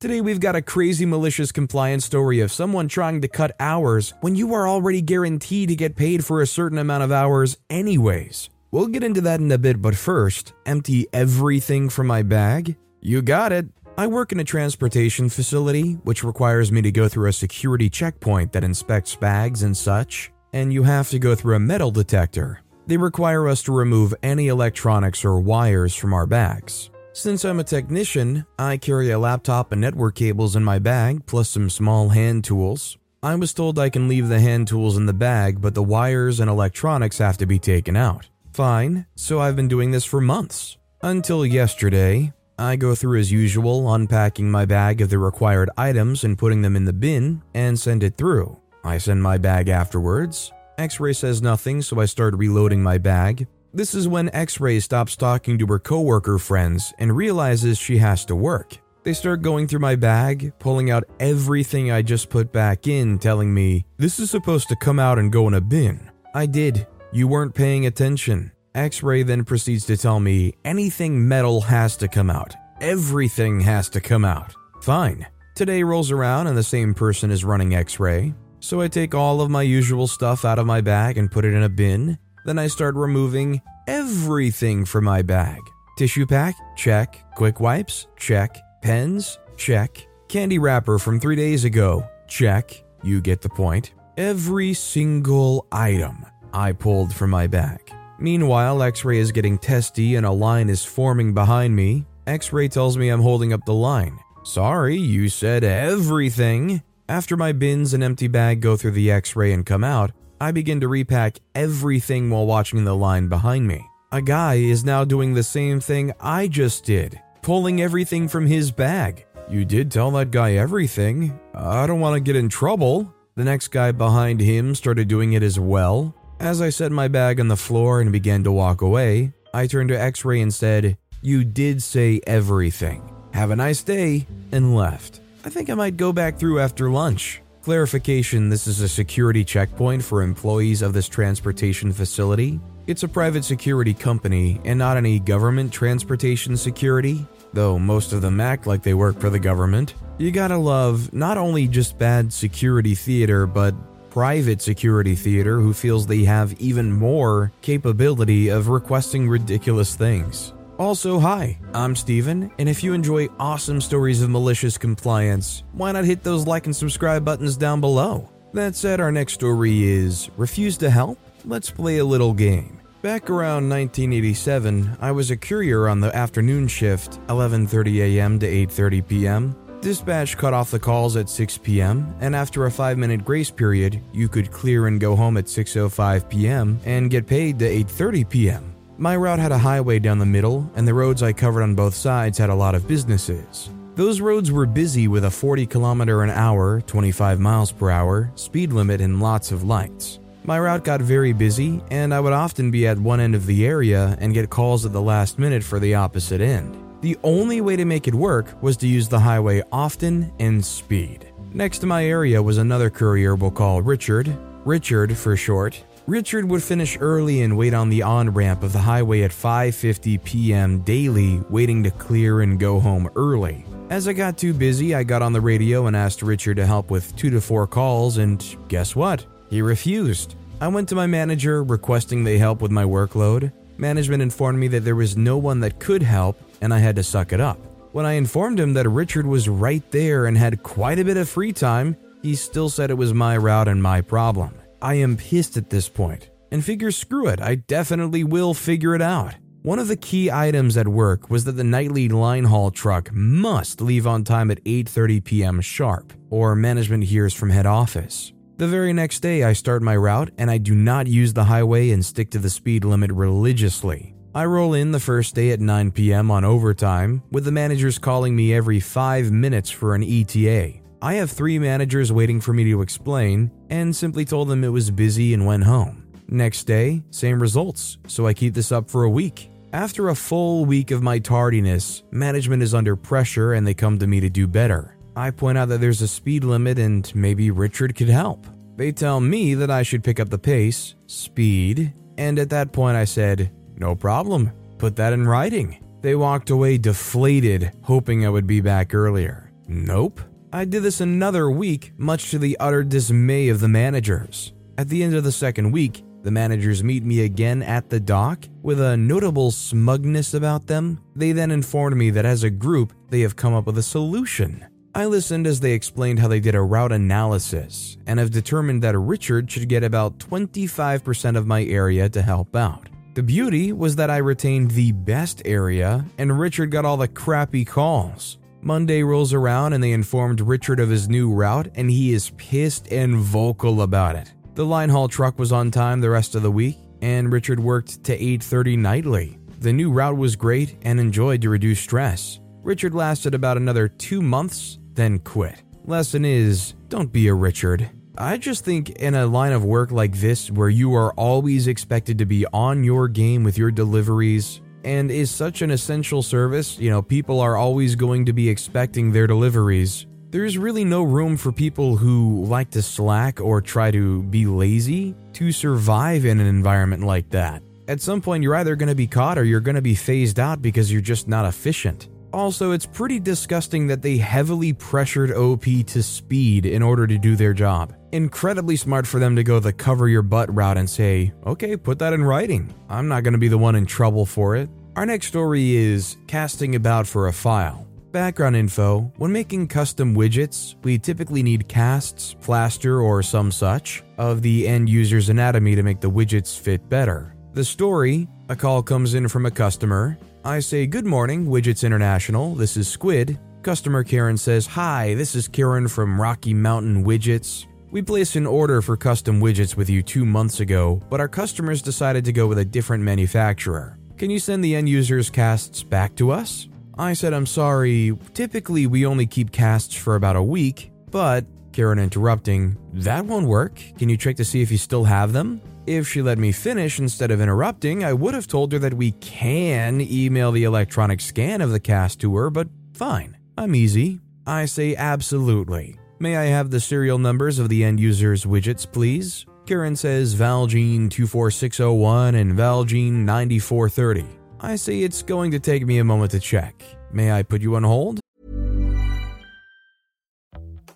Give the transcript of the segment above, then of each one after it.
Today, we've got a crazy malicious compliance story of someone trying to cut hours when you are already guaranteed to get paid for a certain amount of hours, anyways. We'll get into that in a bit, but first, empty everything from my bag? You got it. I work in a transportation facility, which requires me to go through a security checkpoint that inspects bags and such, and you have to go through a metal detector. They require us to remove any electronics or wires from our bags. Since I'm a technician, I carry a laptop and network cables in my bag, plus some small hand tools. I was told I can leave the hand tools in the bag, but the wires and electronics have to be taken out. Fine, so I've been doing this for months. Until yesterday, I go through as usual, unpacking my bag of the required items and putting them in the bin and send it through. I send my bag afterwards. X ray says nothing, so I start reloading my bag. This is when X Ray stops talking to her coworker friends and realizes she has to work. They start going through my bag, pulling out everything I just put back in, telling me, This is supposed to come out and go in a bin. I did. You weren't paying attention. X Ray then proceeds to tell me anything metal has to come out. Everything has to come out. Fine. Today rolls around and the same person is running X Ray. So I take all of my usual stuff out of my bag and put it in a bin. Then I start removing everything from my bag. Tissue pack? Check. Quick wipes? Check. Pens? Check. Candy wrapper from three days ago? Check. You get the point. Every single item I pulled from my bag. Meanwhile, X ray is getting testy and a line is forming behind me. X ray tells me I'm holding up the line. Sorry, you said everything. After my bins and empty bag go through the X ray and come out, I begin to repack everything while watching the line behind me. A guy is now doing the same thing I just did, pulling everything from his bag. You did tell that guy everything. I don't want to get in trouble. The next guy behind him started doing it as well. As I set my bag on the floor and began to walk away, I turned to X ray and said, You did say everything. Have a nice day, and left. I think I might go back through after lunch. Clarification this is a security checkpoint for employees of this transportation facility. It's a private security company and not any government transportation security, though most of them act like they work for the government. You gotta love not only just bad security theater, but private security theater who feels they have even more capability of requesting ridiculous things. Also, hi, I'm Steven, and if you enjoy awesome stories of malicious compliance, why not hit those like and subscribe buttons down below? That said, our next story is Refuse to Help? Let's play a little game. Back around 1987, I was a courier on the afternoon shift, 11:30 a.m. to 8:30 p.m. Dispatch cut off the calls at 6 p.m., and after a 5-minute grace period, you could clear and go home at 6:05 p.m. and get paid to 8:30 p.m. My route had a highway down the middle, and the roads I covered on both sides had a lot of businesses. Those roads were busy with a 40 kilometer an hour, 25 miles per hour speed limit and lots of lights. My route got very busy, and I would often be at one end of the area and get calls at the last minute for the opposite end. The only way to make it work was to use the highway often and speed. Next to my area was another courier we'll call Richard, Richard for short. Richard would finish early and wait on the on-ramp of the highway at 5:50 p.m. daily, waiting to clear and go home early. As I got too busy, I got on the radio and asked Richard to help with 2 to 4 calls and guess what? He refused. I went to my manager requesting they help with my workload. Management informed me that there was no one that could help and I had to suck it up. When I informed him that Richard was right there and had quite a bit of free time, he still said it was my route and my problem. I am pissed at this point and figure screw it, I definitely will figure it out. One of the key items at work was that the nightly line haul truck must leave on time at 8:30 p.m. sharp or management hears from head office. The very next day I start my route and I do not use the highway and stick to the speed limit religiously. I roll in the first day at 9 p.m. on overtime, with the managers calling me every 5 minutes for an ETA. I have three managers waiting for me to explain, and simply told them it was busy and went home. Next day, same results, so I keep this up for a week. After a full week of my tardiness, management is under pressure and they come to me to do better. I point out that there's a speed limit and maybe Richard could help. They tell me that I should pick up the pace, speed, and at that point I said, no problem, put that in writing. They walked away deflated, hoping I would be back earlier. Nope. I did this another week, much to the utter dismay of the managers. At the end of the second week, the managers meet me again at the dock with a notable smugness about them. They then informed me that as a group, they have come up with a solution. I listened as they explained how they did a route analysis and have determined that Richard should get about 25% of my area to help out. The beauty was that I retained the best area and Richard got all the crappy calls. Monday rolls around and they informed Richard of his new route and he is pissed and vocal about it. The line haul truck was on time the rest of the week and Richard worked to 8:30 nightly. The new route was great and enjoyed to reduce stress. Richard lasted about another 2 months then quit. Lesson is don't be a Richard. I just think in a line of work like this, where you are always expected to be on your game with your deliveries, and is such an essential service, you know, people are always going to be expecting their deliveries. There's really no room for people who like to slack or try to be lazy to survive in an environment like that. At some point, you're either going to be caught or you're going to be phased out because you're just not efficient. Also, it's pretty disgusting that they heavily pressured OP to speed in order to do their job. Incredibly smart for them to go the cover your butt route and say, okay, put that in writing. I'm not going to be the one in trouble for it. Our next story is casting about for a file. Background info When making custom widgets, we typically need casts, plaster, or some such of the end user's anatomy to make the widgets fit better. The story a call comes in from a customer I say, Good morning, Widgets International. This is Squid. Customer Karen says, Hi, this is Karen from Rocky Mountain Widgets. We placed an order for custom widgets with you two months ago, but our customers decided to go with a different manufacturer. Can you send the end user's casts back to us? I said, I'm sorry, typically we only keep casts for about a week, but, Karen interrupting, that won't work. Can you check to see if you still have them? If she let me finish instead of interrupting, I would have told her that we can email the electronic scan of the cast to her, but fine, I'm easy. I say absolutely. May I have the serial numbers of the end user's widgets, please? Karen says Valjean 24601 and Valjean 9430. I say it's going to take me a moment to check. May I put you on hold?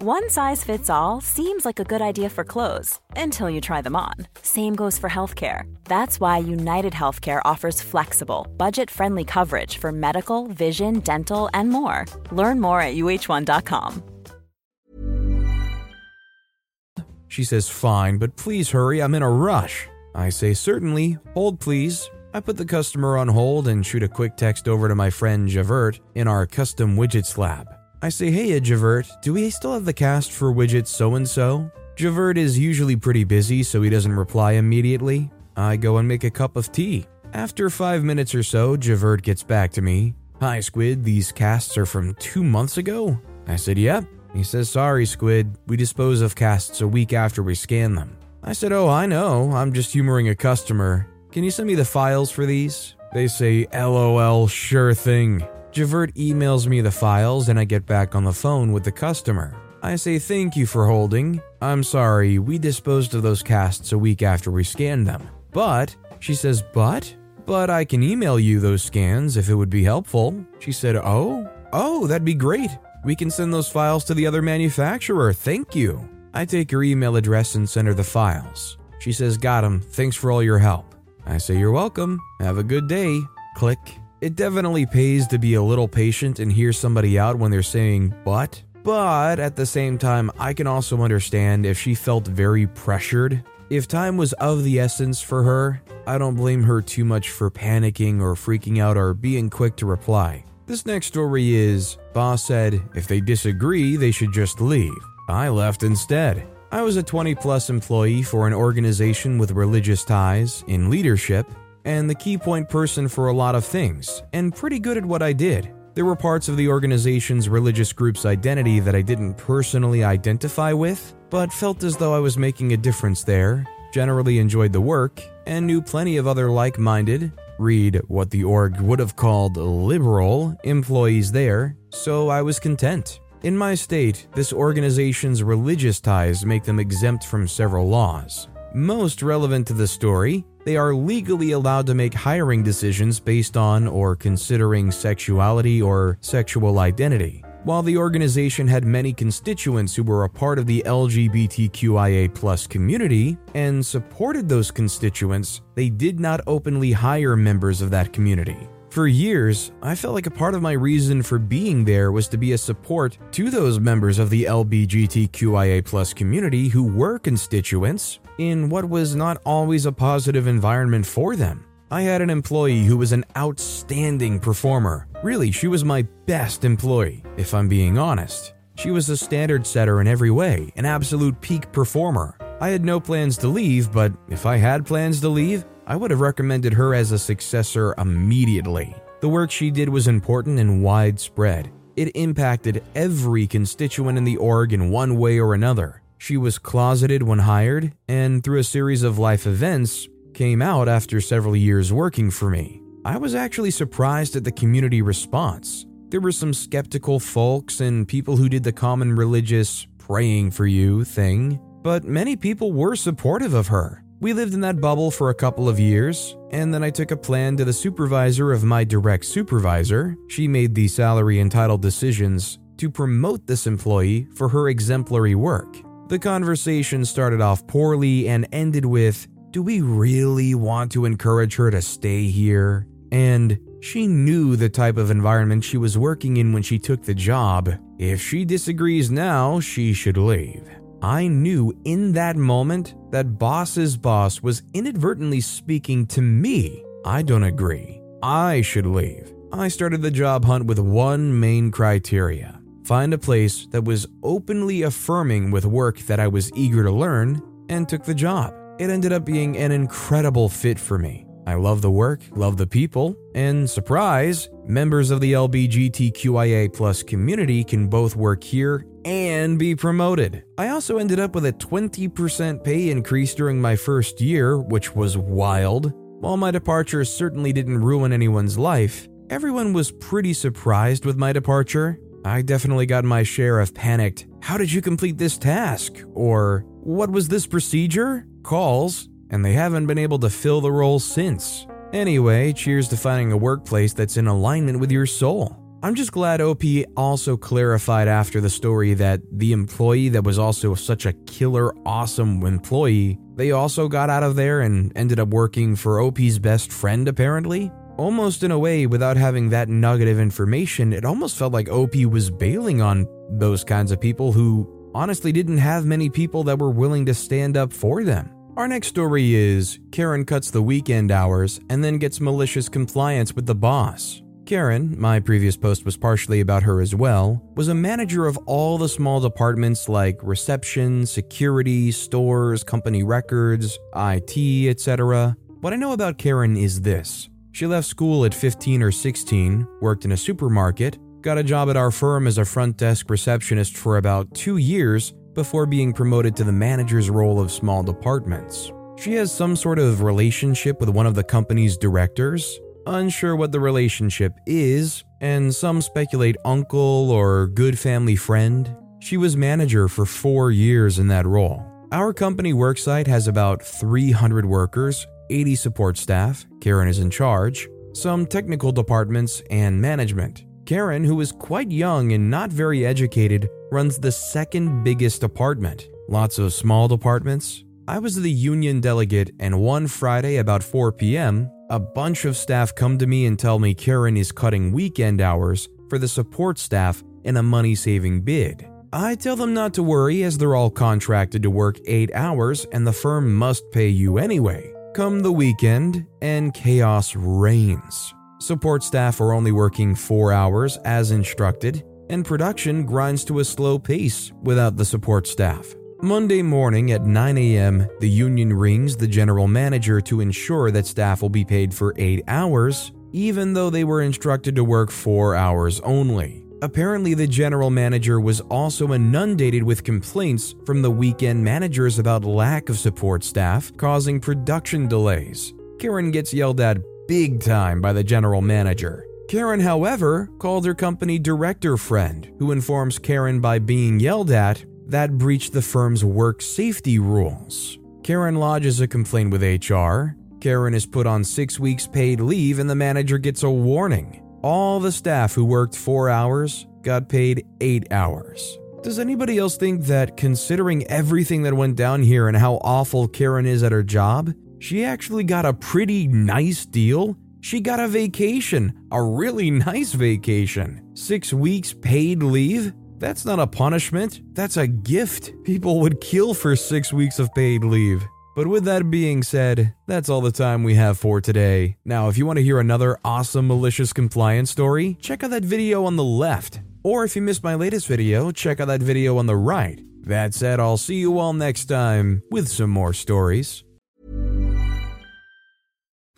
One size fits all seems like a good idea for clothes until you try them on. Same goes for healthcare. That's why United Healthcare offers flexible, budget friendly coverage for medical, vision, dental, and more. Learn more at uh1.com. She says, Fine, but please hurry, I'm in a rush. I say, Certainly, hold please. I put the customer on hold and shoot a quick text over to my friend Javert in our custom widgets lab. I say, hey, uh, Javert, do we still have the cast for widget so and so? Javert is usually pretty busy, so he doesn't reply immediately. I go and make a cup of tea. After five minutes or so, Javert gets back to me. Hi, Squid, these casts are from two months ago? I said, yep. He says, sorry, Squid, we dispose of casts a week after we scan them. I said, oh, I know, I'm just humoring a customer. Can you send me the files for these? They say, lol, sure thing. Javert emails me the files and I get back on the phone with the customer. I say thank you for holding. I'm sorry, we disposed of those casts a week after we scanned them. But, she says, but? But I can email you those scans if it would be helpful. She said, oh? Oh, that'd be great. We can send those files to the other manufacturer. Thank you. I take her email address and send her the files. She says, Got 'em. Thanks for all your help. I say, You're welcome. Have a good day. Click. It definitely pays to be a little patient and hear somebody out when they're saying, but. But at the same time, I can also understand if she felt very pressured. If time was of the essence for her, I don't blame her too much for panicking or freaking out or being quick to reply. This next story is Boss said if they disagree, they should just leave. I left instead. I was a 20 plus employee for an organization with religious ties, in leadership, and the key point person for a lot of things, and pretty good at what I did. There were parts of the organization's religious group's identity that I didn't personally identify with, but felt as though I was making a difference there, generally enjoyed the work, and knew plenty of other like minded, read what the org would have called liberal, employees there, so I was content. In my state, this organization's religious ties make them exempt from several laws. Most relevant to the story, they are legally allowed to make hiring decisions based on or considering sexuality or sexual identity. While the organization had many constituents who were a part of the LGBTQIA community and supported those constituents, they did not openly hire members of that community. For years, I felt like a part of my reason for being there was to be a support to those members of the LGBTQIA community who were constituents in what was not always a positive environment for them. I had an employee who was an outstanding performer. Really, she was my best employee, if I'm being honest. She was a standard setter in every way, an absolute peak performer. I had no plans to leave, but if I had plans to leave, I would have recommended her as a successor immediately. The work she did was important and widespread. It impacted every constituent in the org in one way or another. She was closeted when hired, and through a series of life events, came out after several years working for me. I was actually surprised at the community response. There were some skeptical folks and people who did the common religious praying for you thing, but many people were supportive of her. We lived in that bubble for a couple of years, and then I took a plan to the supervisor of my direct supervisor. She made the salary entitled decisions to promote this employee for her exemplary work. The conversation started off poorly and ended with Do we really want to encourage her to stay here? And she knew the type of environment she was working in when she took the job. If she disagrees now, she should leave. I knew in that moment that boss's boss was inadvertently speaking to me. I don't agree. I should leave. I started the job hunt with one main criteria find a place that was openly affirming with work that I was eager to learn, and took the job. It ended up being an incredible fit for me. I love the work, love the people, and surprise, members of the LGBTQIA community can both work here and be promoted. I also ended up with a 20% pay increase during my first year, which was wild. While my departure certainly didn't ruin anyone's life, everyone was pretty surprised with my departure. I definitely got my share of panicked, how did you complete this task? Or, what was this procedure? Calls, and they haven't been able to fill the role since. Anyway, cheers to finding a workplace that's in alignment with your soul. I'm just glad OP also clarified after the story that the employee that was also such a killer, awesome employee, they also got out of there and ended up working for OP's best friend, apparently. Almost in a way, without having that nugget of information, it almost felt like OP was bailing on those kinds of people who honestly didn't have many people that were willing to stand up for them. Our next story is Karen cuts the weekend hours and then gets malicious compliance with the boss. Karen, my previous post was partially about her as well, was a manager of all the small departments like reception, security, stores, company records, IT, etc. What I know about Karen is this. She left school at 15 or 16, worked in a supermarket, got a job at our firm as a front desk receptionist for about two years before being promoted to the manager's role of small departments. She has some sort of relationship with one of the company's directors, unsure what the relationship is, and some speculate uncle or good family friend. She was manager for four years in that role. Our company worksite has about 300 workers, 80 support staff, Karen is in charge, some technical departments, and management. Karen, who is quite young and not very educated, runs the second biggest department. Lots of small departments, I was the union delegate, and one Friday about 4 p.m., a bunch of staff come to me and tell me Karen is cutting weekend hours for the support staff in a money saving bid. I tell them not to worry as they're all contracted to work 8 hours and the firm must pay you anyway. Come the weekend, and chaos reigns. Support staff are only working 4 hours as instructed, and production grinds to a slow pace without the support staff. Monday morning at 9 a.m., the union rings the general manager to ensure that staff will be paid for 8 hours, even though they were instructed to work 4 hours only. Apparently, the general manager was also inundated with complaints from the weekend managers about lack of support staff, causing production delays. Karen gets yelled at big time by the general manager. Karen, however, called her company director friend, who informs Karen by being yelled at that breached the firm's work safety rules. Karen lodges a complaint with HR. Karen is put on six weeks paid leave, and the manager gets a warning. All the staff who worked four hours got paid eight hours. Does anybody else think that, considering everything that went down here and how awful Karen is at her job, she actually got a pretty nice deal? She got a vacation, a really nice vacation. Six weeks paid leave? That's not a punishment, that's a gift. People would kill for six weeks of paid leave. But with that being said, that's all the time we have for today. Now, if you want to hear another awesome malicious compliance story, check out that video on the left. Or if you missed my latest video, check out that video on the right. That said, I'll see you all next time with some more stories.